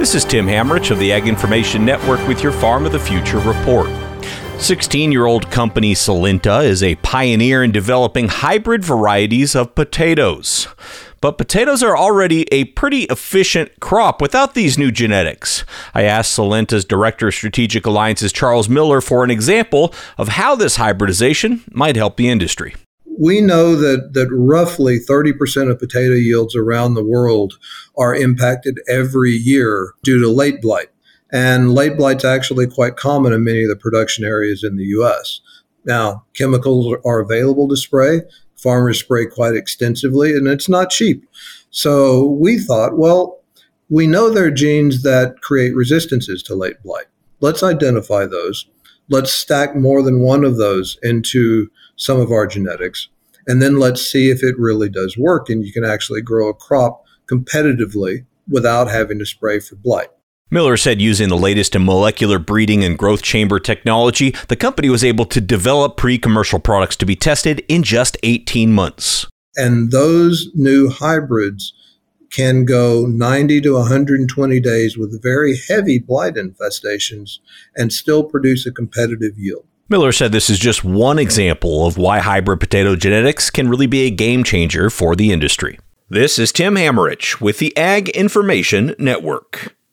This is Tim Hammerich of the Ag Information Network with your Farm of the Future report. 16 year old company Solynta is a pioneer in developing hybrid varieties of potatoes. But potatoes are already a pretty efficient crop without these new genetics. I asked Solynta's Director of Strategic Alliances, Charles Miller, for an example of how this hybridization might help the industry we know that that roughly 30% of potato yields around the world are impacted every year due to late blight. And late blight's actually quite common in many of the production areas in the US. Now, chemicals are available to spray. Farmers spray quite extensively, and it's not cheap. So we thought, well, we know there are genes that create resistances to late blight. Let's identify those. Let's stack more than one of those into some of our genetics, and then let's see if it really does work and you can actually grow a crop competitively without having to spray for blight. Miller said using the latest in molecular breeding and growth chamber technology, the company was able to develop pre commercial products to be tested in just 18 months. And those new hybrids can go 90 to 120 days with very heavy blight infestations and still produce a competitive yield. Miller said this is just one example of why hybrid potato genetics can really be a game changer for the industry. This is Tim Hammerich with the Ag Information Network.